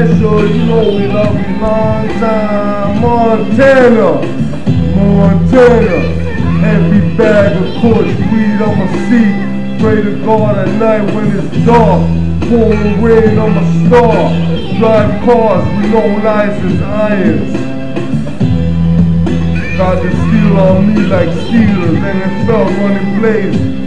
know we love you long time. Montana, Montana. Every bag of kush weed I'ma see. Pray to God at night when it's dark. Pouring rain on my star. Drive cars with no license irons. Got the steel on me like Steelers, NFL running plays.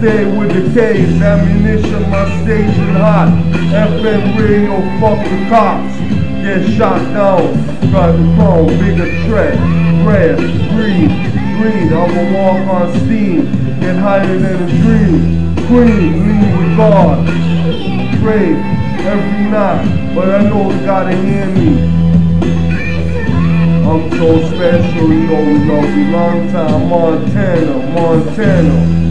Stay with the case, ammunition, my station hot. FM radio, fuck the cops. Get shot down, got the phone, bigger threat. Red, green, green, I'ma walk on steam. Get higher than a dream. Queen, lean with God. Pray every night, but I know you gotta hear me. I'm so special, you know we love you long time. Montana, Montana.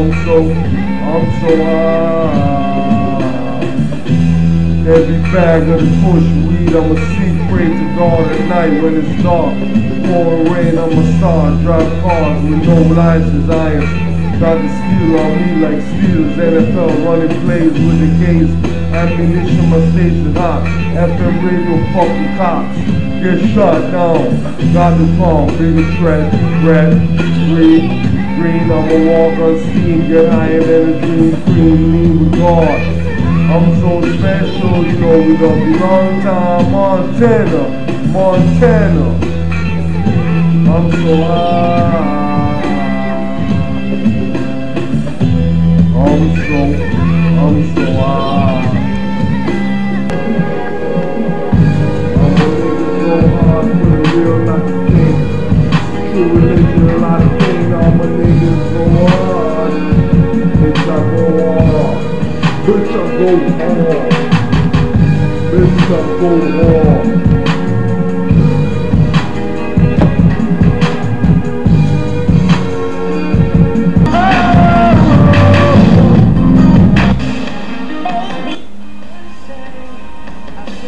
I'm so, I'm so high. Every bag of push weed, I'ma see, pray to God at night when it's dark. Pouring rain, I'm a star, drive cars with no license, I am. Got to steel on me like steelers, NFL running plays with the case. Ammunition, my station hot. FM radio, fucking cops. Get shot down. Got the phone, bigger threat, red, green. Green, I'ma walk on steam, get higher than a dream, green, lean with God. I'm so special, you know we love you long time, Montana, Montana. I'm so high. I'm so, I'm so high. I'm so hard, I go hard. I go hard.